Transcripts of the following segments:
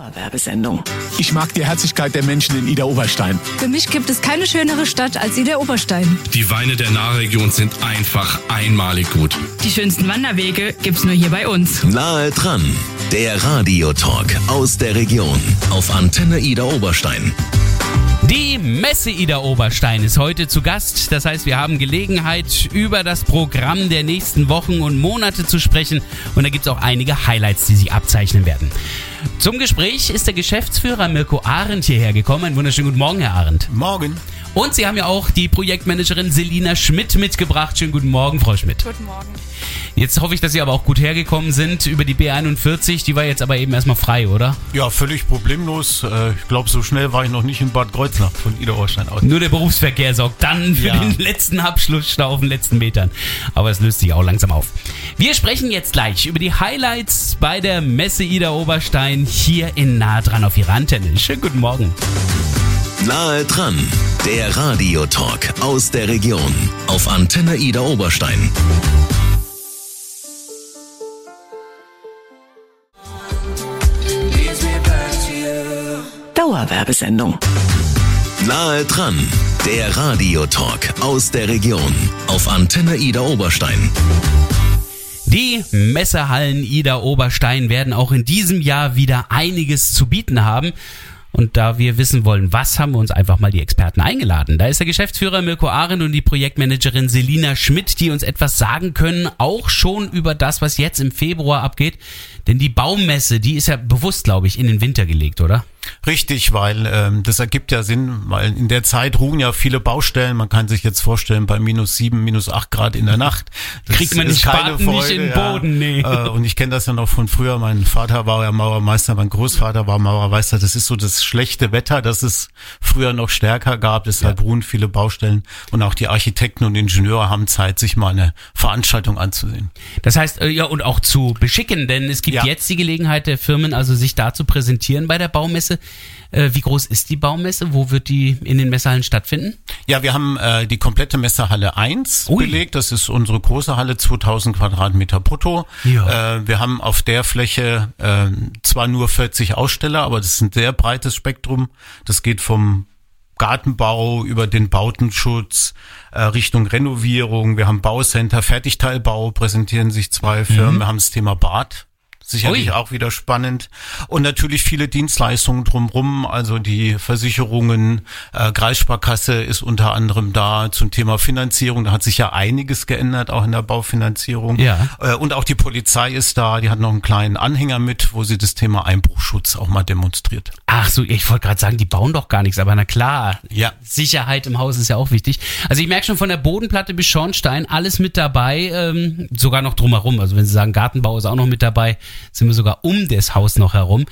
Dauerwerbesendung. Ich mag die Herzlichkeit der Menschen in Ida Oberstein. Für mich gibt es keine schönere Stadt als Ida Oberstein. Die Weine der Nahregion sind einfach einmalig gut. Die schönsten Wanderwege gibt's nur hier bei uns. Nahe dran, der Radiotalk aus der Region auf Antenne Ida Oberstein. Die Messe Ida Oberstein ist heute zu Gast. Das heißt, wir haben Gelegenheit, über das Programm der nächsten Wochen und Monate zu sprechen. Und da gibt es auch einige Highlights, die sich abzeichnen werden. Zum Gespräch ist der Geschäftsführer Mirko Arendt hierher gekommen. Einen wunderschönen guten Morgen, Herr Arendt. Morgen. Und Sie haben ja auch die Projektmanagerin Selina Schmidt mitgebracht. Schönen guten Morgen, Frau Schmidt. Guten Morgen. Jetzt hoffe ich, dass Sie aber auch gut hergekommen sind über die B41. Die war jetzt aber eben erstmal frei, oder? Ja, völlig problemlos. Äh, Ich glaube, so schnell war ich noch nicht in Bad Kreuznach von Ida Oberstein aus. Nur der Berufsverkehr sorgt dann für Ja. den letzten Abschlussstau auf den letzten Metern. Aber es löst sich auch langsam auf. Wir sprechen jetzt gleich über die Highlights bei der Messe Ida Oberstein hier in Nah dran auf Ihrer Antenne. Schönen guten Morgen. Nahe dran, der Radiotalk aus der Region auf Antenne Ida Oberstein. Dauerwerbesendung. Nahe dran, der Radiotalk aus der Region auf Antenne Ida Oberstein. Die Messehallen Ida Oberstein werden auch in diesem Jahr wieder einiges zu bieten haben. Und da wir wissen wollen, was haben wir uns einfach mal die Experten eingeladen. Da ist der Geschäftsführer Mirko Arendt und die Projektmanagerin Selina Schmidt, die uns etwas sagen können, auch schon über das, was jetzt im Februar abgeht. Denn die Baumesse, die ist ja bewusst, glaube ich, in den Winter gelegt, oder? Richtig, weil ähm, das ergibt ja Sinn, weil in der Zeit ruhen ja viele Baustellen. Man kann sich jetzt vorstellen, bei minus sieben, minus acht Grad in der Nacht. Das Kriegt man ist keine Spaten nicht Freude, in den ja. Boden, nee. Äh, und ich kenne das ja noch von früher. Mein Vater war ja Maurermeister, mein Großvater war Maurermeister. Das ist so das schlechte Wetter, das es früher noch stärker gab. Deshalb ruhen viele Baustellen. Und auch die Architekten und Ingenieure haben Zeit, sich mal eine Veranstaltung anzusehen. Das heißt, äh, ja, und auch zu beschicken, denn es gibt Ja. jetzt die Gelegenheit der Firmen, also sich da zu präsentieren bei der Baumesse. Äh, wie groß ist die Baumesse? Wo wird die in den Messehallen stattfinden? Ja, wir haben äh, die komplette Messehalle 1 Ui. belegt. Das ist unsere große Halle, 2000 Quadratmeter brutto. Ja. Äh, wir haben auf der Fläche äh, zwar nur 40 Aussteller, aber das ist ein sehr breites Spektrum. Das geht vom Gartenbau über den Bautenschutz äh, Richtung Renovierung. Wir haben Baucenter, Fertigteilbau, präsentieren sich zwei Firmen. Wir haben das Thema Bad. Sicherlich Ui. auch wieder spannend. Und natürlich viele Dienstleistungen drumrum, also die Versicherungen, äh, Kreissparkasse ist unter anderem da zum Thema Finanzierung. Da hat sich ja einiges geändert, auch in der Baufinanzierung. Ja. Äh, und auch die Polizei ist da, die hat noch einen kleinen Anhänger mit, wo sie das Thema Einbruchschutz auch mal demonstriert. Ach so, ich wollte gerade sagen, die bauen doch gar nichts, aber na klar, Ja. Sicherheit im Haus ist ja auch wichtig. Also ich merke schon von der Bodenplatte bis Schornstein, alles mit dabei, ähm, sogar noch drumherum. Also wenn Sie sagen, Gartenbau ist auch noch mit dabei, sind wir sogar um das Haus noch herum.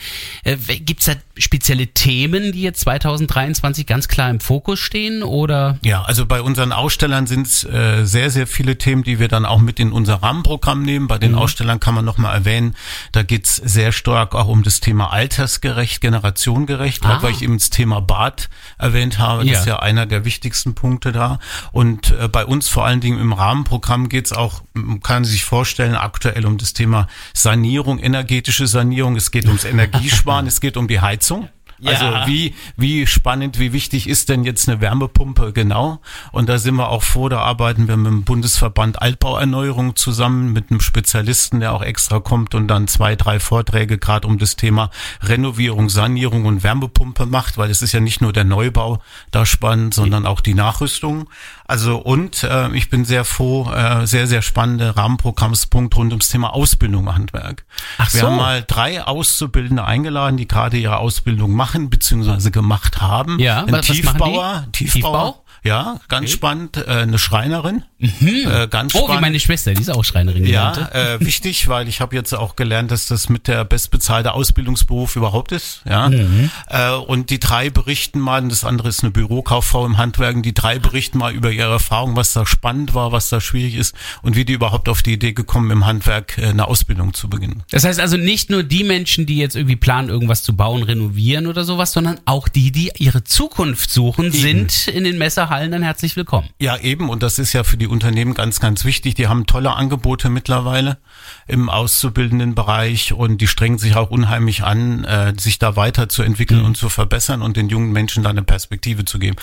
Äh, Gibt es da spezielle Themen, die jetzt 2023 ganz klar im Fokus stehen oder? Ja, also bei unseren Ausstellern sind es äh, sehr, sehr viele Themen, die wir dann auch mit in unser Rahmenprogramm nehmen. Bei Mhm. den Ausstellern kann man nochmal erwähnen, da geht's sehr stark auch um das Thema altersgerecht, generationengerecht, Ah. weil ich eben das Thema Bad erwähnt habe. Das Ja. ist ja einer der wichtigsten Punkte da. Und äh, bei uns vor allen Dingen im Rahmenprogramm geht's auch, man kann sich vorstellen, aktuell um das Thema Sanierung, energetische Sanierung. Es geht ums Energiesparen, es geht um die Heizung. son Ja. Also wie, wie spannend, wie wichtig ist denn jetzt eine Wärmepumpe genau? Und da sind wir auch vor, da arbeiten wir mit dem Bundesverband Altbauerneuerung zusammen, mit einem Spezialisten, der auch extra kommt und dann zwei, drei Vorträge gerade um das Thema Renovierung, Sanierung und Wärmepumpe macht, weil es ist ja nicht nur der Neubau da spannend, sondern auch die Nachrüstung. Also und äh, ich bin sehr froh, äh, sehr, sehr spannende Rahmenprogrammspunkt rund ums Thema Ausbildung Handwerk. Ach Wir so. haben mal drei Auszubildende eingeladen, die gerade ihre Ausbildung machen, beziehungsweise gemacht haben. Ja, Ein was- was machen? Tiefbauer, Tiefbauer. Tiefbau? Ja, ganz spannend. Äh, eine Schreinerin. Äh, ganz Oh, wie spannend. meine Schwester, die ist auch Schreinerin. Ja, Lernte. äh, wichtig, weil ich habe jetzt auch gelernt, dass das mit der bestbezahlte Ausbildungsberuf überhaupt ist. Ja, Mhm. äh, und die drei berichten mal, und das andere ist eine Bürokauffrau im Handwerken. Die drei berichten mal über ihre Erfahrung, was da spannend war, was da schwierig ist und wie die überhaupt auf die Idee gekommen, im Handwerk äh, eine Ausbildung zu beginnen. Das heißt also nicht nur die Menschen, die jetzt irgendwie planen, irgendwas zu bauen, renovieren oder sowas, sondern auch die, die ihre Zukunft suchen, sind in den Messehallen Messehallen dann herzlich willkommen. Ja, eben. Und das ist ja für die Unternehmen ganz, ganz wichtig. Die haben tolle Angebote mittlerweile im auszubildenden Bereich und die strengen sich auch unheimlich an, äh, sich da weiterzuentwickeln Mhm. und zu verbessern und den jungen Menschen da eine Perspektive zu geben.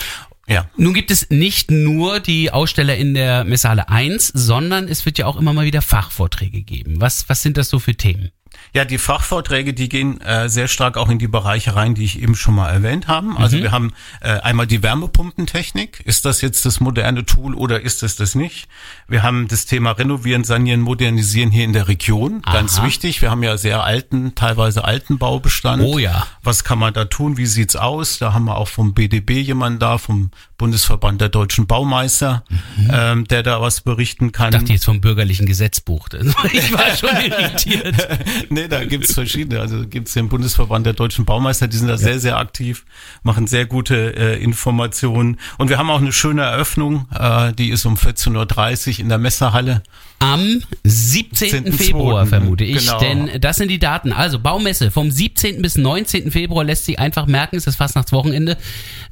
Ja. Nun gibt es nicht nur die Aussteller in der Messehalle 1, sondern es wird ja auch immer mal wieder Fachvorträge geben. Was, was sind das so für Themen? Ja, die Fachvorträge, die gehen äh, sehr stark auch in die Bereiche rein, die ich eben schon mal erwähnt habe. Also wir haben äh, einmal die Wärmepumpentechnik. Ist das jetzt das moderne Tool oder ist es das nicht? Wir haben das Thema Renovieren, Sanieren, Modernisieren hier in der Region. Ganz Aha. wichtig. Wir haben ja sehr alten, teilweise alten Baubestand. Oh ja. Was kann man da tun? Wie sieht's aus? Da haben wir auch vom BDB jemanden da, vom Bundesverband der deutschen Baumeister, ähm, der da was berichten kann. Ich dachte jetzt vom bürgerlichen Gesetzbuch. Ich war schon irritiert. nee, da gibt's verschiedene. Also gibt's den Bundesverband der deutschen Baumeister, die sind da sehr, sehr aktiv, machen sehr gute äh, Informationen. Und wir haben auch eine schöne Eröffnung, äh, die ist um 14.30 Uhr in der Messerhalle. Am 17. 17.2., Februar vermute ich, genau. denn das sind die Daten. Also Baumesse vom 17. bis 19. Februar lässt sich einfach merken, ist das Fastnachtswochenende.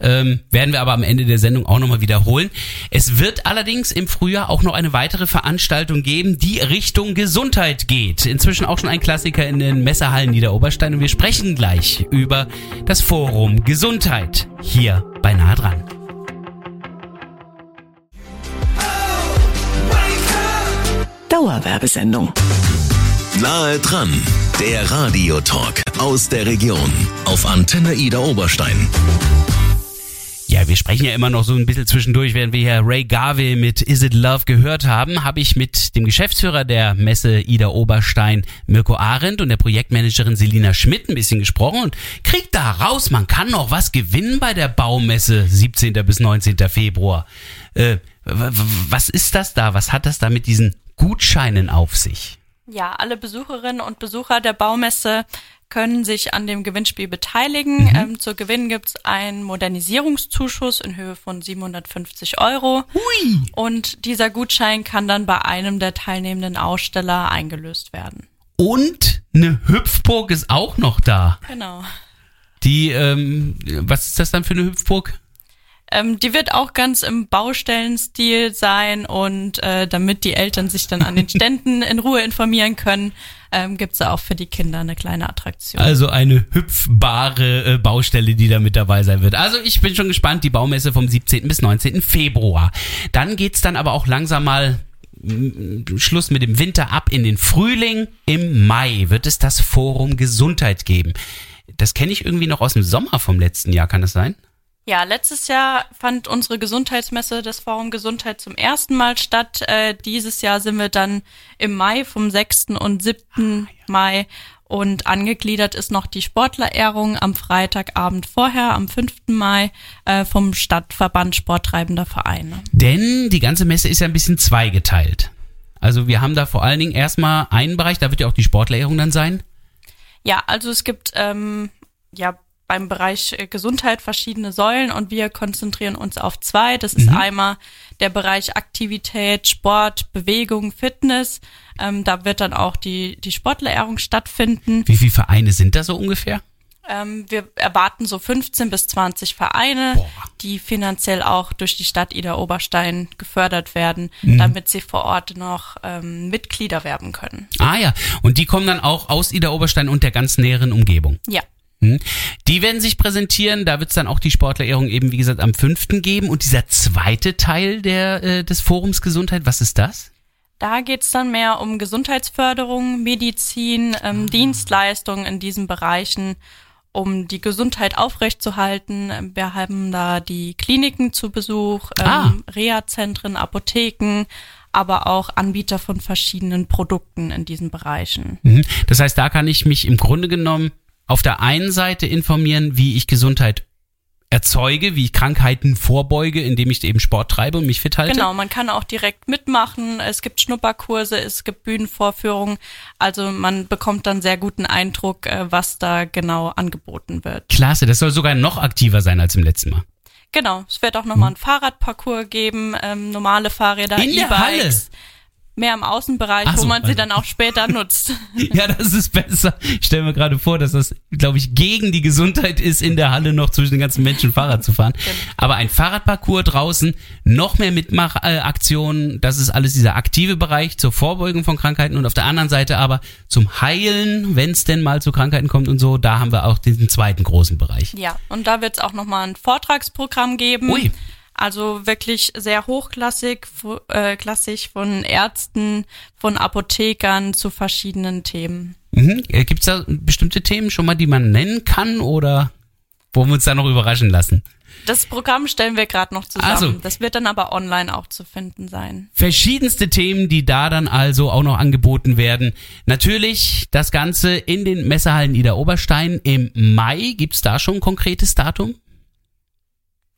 Ähm, werden wir aber am Ende der Sendung auch nochmal wiederholen. Es wird allerdings im Frühjahr auch noch eine weitere Veranstaltung geben, die Richtung Gesundheit geht. Inzwischen auch schon ein Klassiker in den Messerhallen Niederoberstein und wir sprechen gleich über das Forum Gesundheit hier bei Nahe dran. Dauerwerbesendung. Nahe dran, der Radiotalk aus der Region auf Antenne Ida Oberstein. Ja, wir sprechen ja immer noch so ein bisschen zwischendurch, während wir hier Ray Garvey mit Is It Love gehört haben, habe ich mit dem Geschäftsführer der Messe Ida Oberstein, Mirko Arendt und der Projektmanagerin Selina Schmidt ein bisschen gesprochen und kriegt da raus, man kann noch was gewinnen bei der Baumesse 17. bis 19. Februar. Äh, was ist das da? Was hat das da mit diesen Gutscheinen auf sich? Ja, alle Besucherinnen und Besucher der Baumesse können sich an dem Gewinnspiel beteiligen. Ähm, zu gewinnen gibt's einen Modernisierungszuschuss in Höhe von 750 Euro. Hui! Und dieser Gutschein kann dann bei einem der teilnehmenden Aussteller eingelöst werden. Und eine Hüpfburg ist auch noch da. Genau. Die, ähm, was ist das dann für eine Hüpfburg? Ähm, die wird auch ganz im Baustellenstil sein und äh, damit die Eltern sich dann an den Ständen in Ruhe informieren können, ähm, gibt's da auch für die Kinder eine kleine Attraktion. Also eine hüpfbare äh, Baustelle, die da mit dabei sein wird. Also ich bin schon gespannt, die Baumesse vom 17. bis 19. Februar. Dann geht's dann aber auch langsam mal mm, Schluss mit dem Winter ab in den Frühling. Im Mai wird es das Forum Gesundheit geben. Das kenne ich irgendwie noch aus dem Sommer vom letzten Jahr, kann das sein? Ja, letztes Jahr fand unsere Gesundheitsmesse des Forum Gesundheit zum ersten Mal statt. Äh, dieses Jahr sind wir dann im Mai vom 6. und 7. Mai und angegliedert ist noch die Sportlerehrung am Freitagabend vorher, am 5. Mai, äh, vom Stadtverband Sporttreibender Vereine. Denn die ganze Messe ist ja ein bisschen zweigeteilt. Also wir haben da vor allen Dingen erstmal einen Bereich, da wird ja auch die Sportlerehrung dann sein. Ja, also es gibt ähm, ja beim Bereich äh, Gesundheit verschiedene Säulen und wir konzentrieren uns auf zwei. Das ist einmal der Bereich Aktivität, Sport, Bewegung, Fitness. Ähm, da wird dann auch die, die Sportlerehrung stattfinden. Wie viele Vereine sind da so ungefähr? Ähm, wir erwarten so 15 bis 20 Vereine, Boah. die finanziell auch durch die Stadt Ida Oberstein gefördert werden, damit sie vor Ort noch ähm, Mitglieder werben können. Ah ja, und die kommen dann auch aus Ida Oberstein und der ganz näheren Umgebung. Ja. Hm. Die werden sich präsentieren, da wird es dann auch die Sportlerehrung eben, wie gesagt, am 5. geben. Und dieser zweite Teil der, äh, des Forums Gesundheit, was ist das? Da geht's dann mehr um Gesundheitsförderung, Medizin, ähm, Dienstleistungen in diesen Bereichen, um die Gesundheit aufrechtzuerhalten. Wir haben da die Kliniken zu Besuch, ähm, Ah. Reha-Zentren, Apotheken, aber auch Anbieter von verschiedenen Produkten in diesen Bereichen. Mhm. Das heißt, da kann ich mich im Grunde genommen auf der einen Seite informieren, wie ich Gesundheit erzeuge, wie ich Krankheiten vorbeuge, indem ich eben Sport treibe und mich fit halte. Genau, man kann auch direkt mitmachen. Es gibt Schnupperkurse, es gibt Bühnenvorführungen. Also man bekommt dann sehr guten Eindruck, äh, was da genau angeboten wird. Klasse, das soll sogar noch aktiver sein als im letzten Mal. Genau, es wird auch nochmal einen Fahrradparcours geben, ähm, normale Fahrräder? E-Bikes. Mehr im Außenbereich, Ach wo so, man sie also- dann auch später nutzt. Ja, das ist besser. Ich stelle mir gerade vor, dass das, glaube ich, gegen die Gesundheit ist, in der Halle noch zwischen den ganzen Menschen Fahrrad zu fahren. Aber ein Fahrradparcours draußen, noch mehr Mitmachaktionen, das ist alles dieser aktive Bereich zur Vorbeugung von Krankheiten und auf der anderen Seite aber zum Heilen, wenn es denn mal zu Krankheiten kommt und so, da haben wir auch diesen zweiten großen Bereich. Ja, und da wird es auch nochmal ein Vortragsprogramm geben. Ui. Also wirklich sehr hochklassig, äh, klassisch von Ärzten, von Apothekern zu verschiedenen Themen. Mhm. Gibt es da bestimmte Themen schon mal, die man nennen kann oder wollen wir uns da noch überraschen lassen? Das Programm stellen wir gerade noch zusammen. Ach so. Das wird dann aber online auch zu finden sein. verschiedenste Themen, die da dann also auch noch angeboten werden. Natürlich das Ganze in den Messehallen Ida Oberstein im Mai. Gibt's da schon ein konkretes Datum?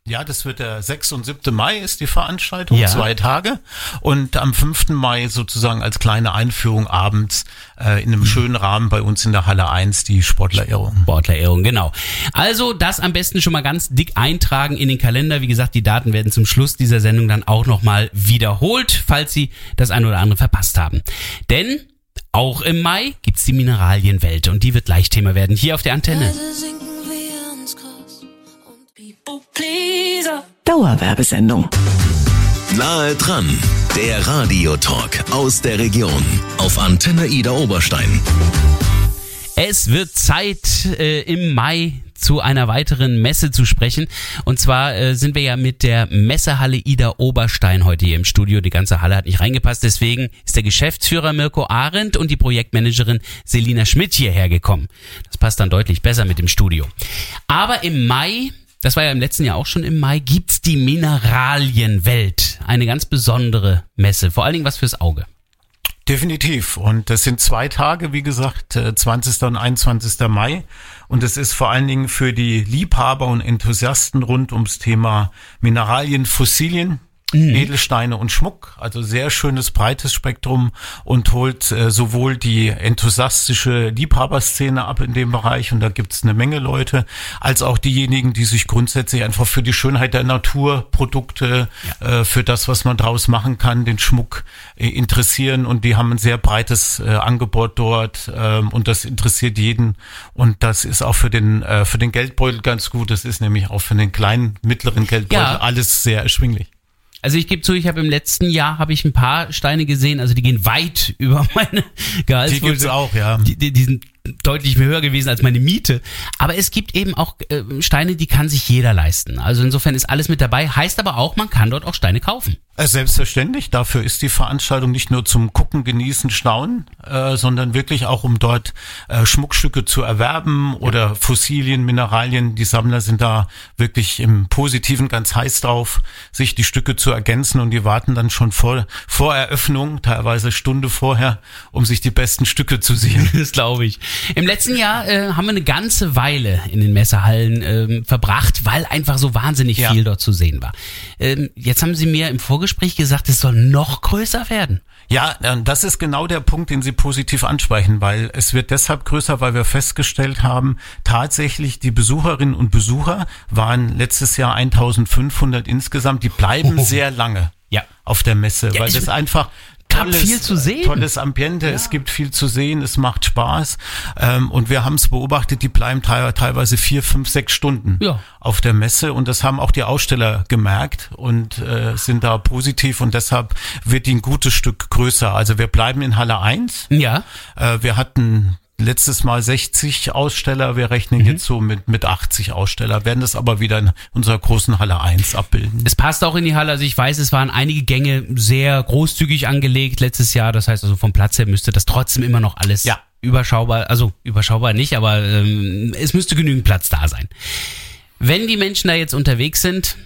Ja, das wird der 6. und 7. Mai ist die Veranstaltung, Ja. zwei Tage. Und am 5. Mai sozusagen als kleine Einführung abends äh, in einem schönen Rahmen bei uns in der Halle 1 die Sportlerehrung. Sportlerehrung, genau. Also das am besten schon mal ganz dick eintragen in den Kalender. Wie gesagt, die Daten werden zum Schluss dieser Sendung dann auch nochmal wiederholt, falls Sie das eine oder andere verpasst haben. Denn auch im Mai gibt's die Mineralienwelt und die wird gleich Thema werden hier auf der Antenne. Dauerwerbesendung. Nahe dran, der Radiotalk aus der Region auf Antenne Ida Oberstein. Es wird Zeit, äh, im Mai zu einer weiteren Messe zu sprechen. Und zwar äh, sind wir ja mit der Messehalle Ida Oberstein heute hier im Studio. Die ganze Halle hat nicht reingepasst. Deswegen ist der Geschäftsführer Mirko Arendt und die Projektmanagerin Selina Schmidt hierher gekommen. Das passt dann deutlich besser mit dem Studio. Aber im Mai, das war ja im letzten Jahr auch schon im Mai, gibt's die Mineralienwelt. Eine ganz besondere Messe. Vor allen Dingen was fürs Auge. Definitiv. Und das sind zwei Tage, wie gesagt, äh, 20. und 21. Mai. Und es ist vor allen Dingen für die Liebhaber und Enthusiasten rund ums Thema Mineralien, Fossilien. Edelsteine und Schmuck, also sehr schönes breites Spektrum und holt äh, sowohl die enthusiastische Liebhaberszene ab in dem Bereich und da gibt's eine Menge Leute, als auch diejenigen, die sich grundsätzlich einfach für die Schönheit der Naturprodukte, äh, für das, was man draus machen kann, den Schmuck äh, interessieren und die haben ein sehr breites äh, Angebot dort ähm, und das interessiert jeden und das ist auch für den äh, für den Geldbeutel ganz gut. Das ist nämlich auch für den kleinen mittleren Geldbeutel Ja. alles sehr erschwinglich. Also ich gebe zu, ich habe im letzten Jahr habe ich ein paar Steine gesehen, also die gehen weit über meine Gehaltsvorstellung. Die gibt's auch, ja. Die, die, die sind deutlich höher gewesen als meine Miete. Aber es gibt eben auch äh, Steine, die kann sich jeder leisten. Also insofern ist alles mit dabei. Heißt aber auch, man kann dort auch Steine kaufen. Äh, Selbstverständlich, dafür ist die Veranstaltung nicht nur zum Gucken, Genießen, Staunen, äh, sondern wirklich auch, um dort äh, Schmuckstücke zu erwerben oder Fossilien, Mineralien. Die Sammler sind da wirklich im Positiven ganz heiß drauf, sich die Stücke zu ergänzen und die warten dann schon vor, vor Eröffnung, teilweise Stunde vorher, um sich die besten Stücke zu sehen. Das glaube ich. Im letzten Jahr äh, haben wir eine ganze Weile in den Messehallen ähm, verbracht, weil einfach so wahnsinnig Ja. viel dort zu sehen war. Ähm, jetzt haben Sie mir im Vorgespräch gesagt, es soll noch größer werden. Ja, das ist genau der Punkt, den Sie positiv ansprechen, weil es wird deshalb größer, weil wir festgestellt haben, tatsächlich die Besucherinnen und Besucher waren letztes Jahr 1500 insgesamt, die bleiben Oh. sehr lange Ja. auf der Messe, Ja, weil das einfach gab viel zu sehen. Tolles Ambiente, es gibt viel zu sehen, es macht Spaß ähm, und wir haben es beobachtet, die bleiben teil- teilweise vier, fünf, sechs Stunden Ja. auf der Messe und das haben auch die Aussteller gemerkt und äh, sind da positiv und deshalb wird die ein gutes Stück größer. Also wir bleiben in Halle 1. Ja. Äh, wir hatten letztes Mal 60 Aussteller, wir rechnen Mhm. jetzt so mit, mit 80 Aussteller, werden das aber wieder in unserer großen Halle 1 abbilden. Es passt auch in die Halle. Also ich weiß, es waren einige Gänge sehr großzügig angelegt letztes Jahr. Das heißt also vom Platz her müsste das trotzdem immer noch alles Ja. überschaubar, also überschaubar nicht, aber ähm, es müsste genügend Platz da sein. Wenn die Menschen da jetzt unterwegs sind,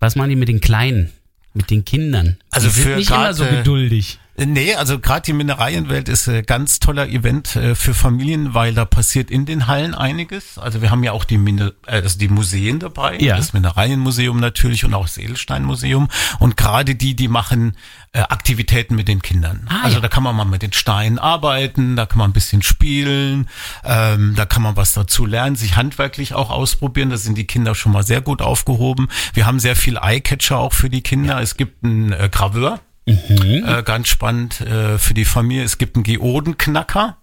was machen die mit den Kleinen, mit den Kindern? Also die sind für nicht immer grad, so äh, geduldig. Nee, also gerade die Mineralienwelt ist ein ganz toller Event äh, für Familien, weil da passiert in den Hallen einiges. Also wir haben ja auch die, Mine äh, also die Museen dabei, Ja. das Mineralienmuseum natürlich und auch das Edelsteinmuseum. Und gerade die, die machen äh, Aktivitäten mit den Kindern. Ah, also ja. da kann man mal mit den Steinen arbeiten, da kann man ein bisschen spielen, ähm, da kann man was dazu lernen, sich handwerklich auch ausprobieren. Da sind die Kinder schon mal sehr gut aufgehoben. Wir haben sehr viel Eyecatcher auch für die Kinder. Es gibt einen äh, Graveur Äh, ganz spannend äh, für die Familie. Es gibt einen Geodenknacker.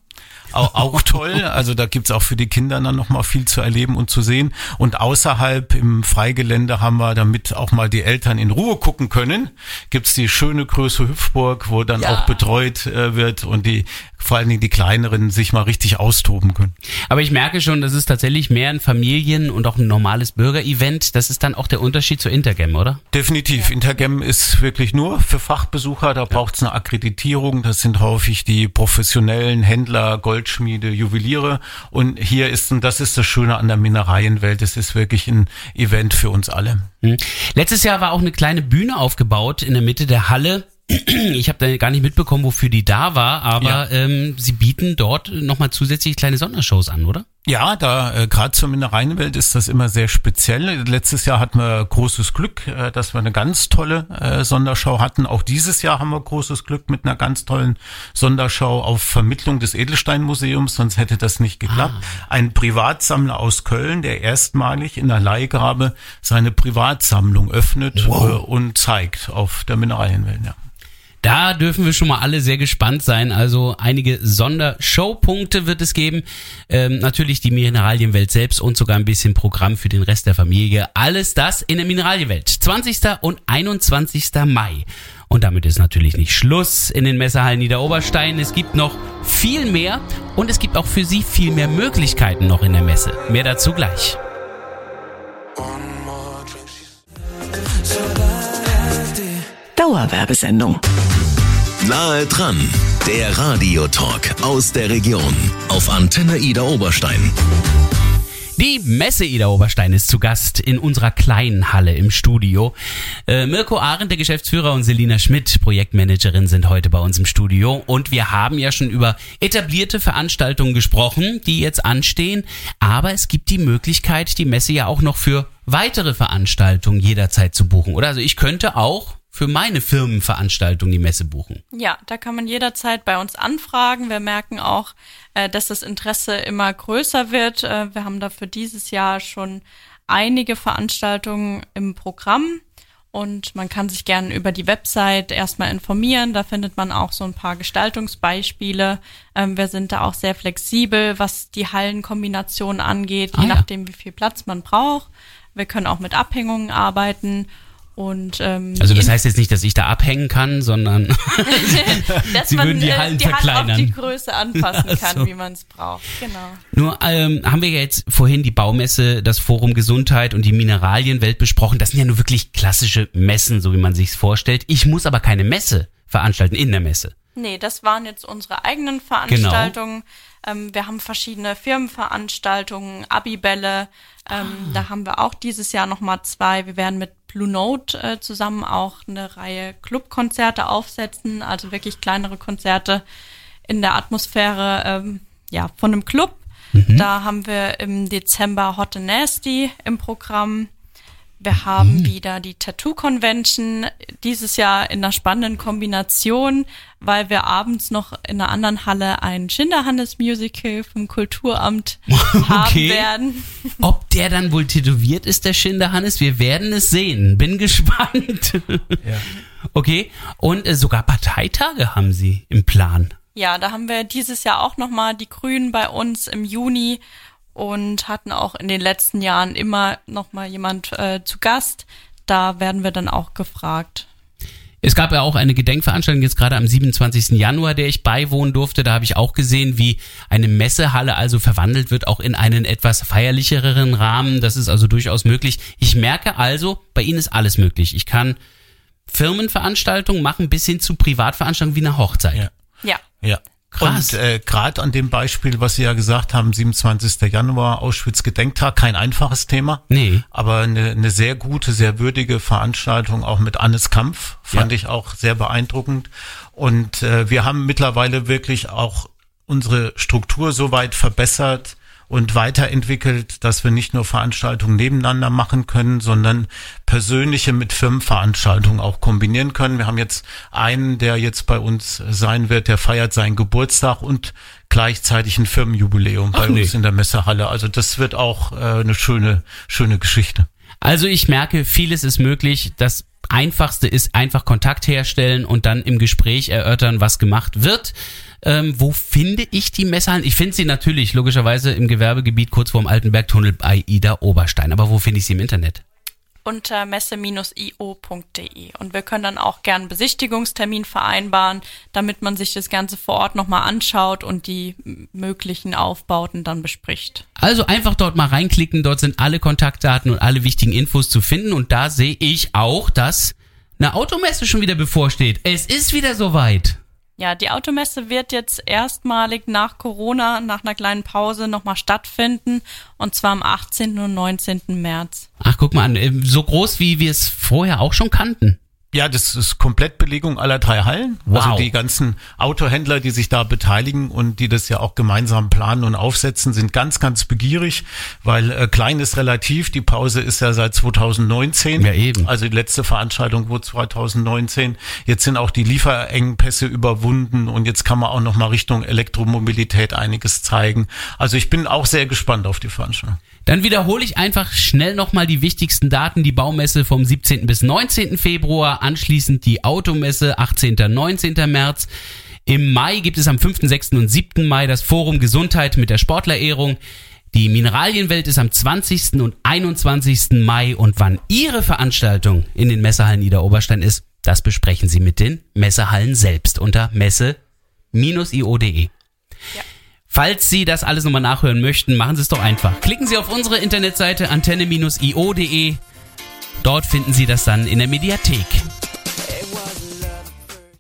Auch, auch toll. Also da gibt's auch für die Kinder dann nochmal viel zu erleben und zu sehen. Und außerhalb im Freigelände haben wir, damit auch mal die Eltern in Ruhe gucken können, gibt's die schöne Größe Hüpfburg, wo dann Ja. auch betreut äh, wird und die vor allen Dingen die kleineren sich mal richtig austoben können. Aber ich merke schon, das ist tatsächlich mehr ein Familien- und auch ein normales Bürgerevent. Das ist dann auch der Unterschied zu Intergem, oder? Definitiv. Intergem ist wirklich nur für Fachbesucher. Da braucht's eine Akkreditierung. Das sind häufig die professionellen Händler, Goldschmiede, Juweliere. Und hier ist, und das ist das Schöne an der Mineralienwelt, es ist wirklich ein Event für uns alle. Hm. Letztes Jahr war auch eine kleine Bühne aufgebaut in der Mitte der Halle. Ich habe da gar nicht mitbekommen, wofür die da war, aber ähm, sie bieten dort nochmal zusätzlich kleine Sondershows an, oder? Ja, da äh, gerade zur Mineralienwelt ist das immer sehr speziell. Letztes Jahr hatten wir großes Glück, äh, dass wir eine ganz tolle äh, Sonderschau hatten. Auch dieses Jahr haben wir großes Glück mit einer ganz tollen Sonderschau auf Vermittlung des Edelsteinmuseums, sonst hätte das nicht geklappt. Ein Privatsammler aus Köln, der erstmalig in der Leihgabe seine Privatsammlung öffnet äh, und zeigt auf der Mineralienwelt. Ja. Da dürfen wir schon mal alle sehr gespannt sein. Also einige Sondershowpunkte wird es geben. Ähm, natürlich die Mineralienwelt selbst und sogar ein bisschen Programm für den Rest der Familie. Alles das in der Mineralienwelt. 20. und 21. Mai. Und damit ist natürlich nicht Schluss in den Messerhallen Niederoberstein. Es gibt noch viel mehr und es gibt auch für Sie viel mehr Möglichkeiten noch in der Messe. Mehr dazu gleich. Dauerwerbesendung. Nahe dran, der Radiotalk aus der Region auf Antenne Ida Oberstein. Die Messe Ida Oberstein ist zu Gast in unserer kleinen Halle im Studio. Äh, Mirko Arendt, der Geschäftsführer, und Selina Schmidt, Projektmanagerin, sind heute bei uns im Studio. Und wir haben ja schon über etablierte Veranstaltungen gesprochen, die jetzt anstehen. Aber es gibt die Möglichkeit, die Messe ja auch noch für weitere Veranstaltungen jederzeit zu buchen. Oder also ich könnte auch für meine Firmenveranstaltung die Messe buchen. Ja, da kann man jederzeit bei uns anfragen. Wir merken auch, äh, dass das Interesse immer größer wird. Äh, wir haben dafür dieses Jahr schon einige Veranstaltungen im Programm und man kann sich gerne über die Website erstmal informieren. Da findet man auch so ein paar Gestaltungsbeispiele. Ähm, wir sind da auch sehr flexibel, was die Hallenkombination angeht, je Ah, ja. nachdem, wie viel Platz man braucht. Wir können auch mit Abhängungen arbeiten. Und, ähm, Also das heißt jetzt nicht, dass ich da abhängen kann, sondern dass Sie man würden die äh, Hallen die Halle auf verkleinern. die Größe anpassen kann, so. wie man es braucht. Genau. Nur ähm, haben wir ja jetzt vorhin die Baumesse, das Forum Gesundheit und die Mineralienwelt besprochen. Das sind ja nur wirklich klassische Messen, so wie man sich's vorstellt. Ich muss aber keine Messe veranstalten in der Messe. Nee, das waren jetzt unsere eigenen Genau. Veranstaltungen. Ähm, wir haben verschiedene Firmenveranstaltungen, Abibälle. Ähm, Ah. Da haben wir auch dieses Jahr nochmal zwei. Wir werden mit Blue Note äh, zusammen auch eine Reihe Clubkonzerte aufsetzen, also wirklich kleinere Konzerte in der Atmosphäre ähm, ja, von einem Club. Mhm. Da haben wir im Dezember Hot and Nasty im Programm. Wir haben wieder die Tattoo Convention, dieses Jahr in einer spannenden Kombination, weil wir abends noch in einer anderen Halle ein Schinderhannes Musical vom Kulturamt haben Okay. werden. Ob der dann wohl tätowiert ist, der Schinderhannes, wir werden es sehen. Bin gespannt. Okay, und äh, sogar Parteitage haben sie im Plan. Ja, da haben wir dieses Jahr auch nochmal die Grünen bei uns im Juni und hatten auch in den letzten Jahren immer nochmal jemand äh, zu Gast. Da werden wir dann auch gefragt. Es gab ja auch eine Gedenkveranstaltung jetzt gerade am 27. Januar, der ich beiwohnen durfte. Da habe ich auch gesehen, wie eine Messehalle also verwandelt wird, auch in einen etwas feierlicheren Rahmen. Das ist also durchaus möglich. Ich merke also, bei Ihnen ist alles möglich. Ich kann Firmenveranstaltungen machen bis hin zu Privatveranstaltungen wie eine Hochzeit. Ja. Ja. Ja. Krass. Und äh, gerade an dem Beispiel, was Sie ja gesagt haben, 27. Januar, Auschwitz-Gedenktag, kein einfaches Thema. Nee. Aber eine, eine sehr gute, sehr würdige Veranstaltung, auch mit Annes Kampf, fand Ja. ich auch sehr beeindruckend. Und äh, wir haben mittlerweile wirklich auch unsere Struktur so weit verbessert und weiterentwickelt, dass wir nicht nur Veranstaltungen nebeneinander machen können, sondern persönliche mit Firmenveranstaltungen auch kombinieren können. Wir haben jetzt einen, der jetzt bei uns sein wird, der feiert seinen Geburtstag und gleichzeitig ein Firmenjubiläum bei Ach nee. uns in der Messehalle. Also das wird auch äh, eine schöne, schöne Geschichte. Also ich merke, vieles ist möglich. Das einfachste ist einfach Kontakt herstellen und dann im Gespräch erörtern, was gemacht wird. Ähm, wo finde ich die Messerhallen? Ich finde sie natürlich logischerweise im Gewerbegebiet kurz vorm Altenbergtunnel bei Ida Oberstein. Aber wo finde ich sie im Internet? unter messe-io.de. Und wir können dann auch gern einen Besichtigungstermin vereinbaren, damit man sich das Ganze vor Ort nochmal anschaut und die möglichen Aufbauten dann bespricht. Also einfach dort mal reinklicken, dort sind alle Kontaktdaten und alle wichtigen Infos zu finden. Und da sehe ich auch, dass eine Automesse schon wieder bevorsteht. Es ist wieder soweit. Ja, die Automesse wird jetzt erstmalig nach Corona, nach einer kleinen Pause nochmal stattfinden und zwar am 18. und 19. März. Ach, guck mal an, so groß wie wir es vorher auch schon kannten. Ja, das ist Komplettbelegung aller drei Hallen. Wow. Also die ganzen Autohändler, die sich da beteiligen und die das ja auch gemeinsam planen und aufsetzen, sind ganz, ganz begierig, weil äh, klein ist relativ. Die Pause ist ja seit 2019. Ja, eben. Also die letzte Veranstaltung wurde 2019. Jetzt sind auch die Lieferengpässe überwunden und jetzt kann man auch noch mal Richtung Elektromobilität einiges zeigen. Also ich bin auch sehr gespannt auf die Veranstaltung. Dann wiederhole ich einfach schnell nochmal die wichtigsten Daten. Die Baumesse vom 17. bis 19. Februar, anschließend die Automesse 18. 19. März. Im Mai gibt es am 5., 6. und 7. Mai das Forum Gesundheit mit der Sportlerehrung. Die Mineralienwelt ist am 20. und 21. Mai und wann Ihre Veranstaltung in den Messehallen Niederoberstein ist, das besprechen Sie mit den Messehallen selbst unter messe-io.de. Ja. Falls Sie das alles nochmal nachhören möchten, machen Sie es doch einfach. Klicken Sie auf unsere Internetseite antenne-io.de. Dort finden Sie das dann in der Mediathek.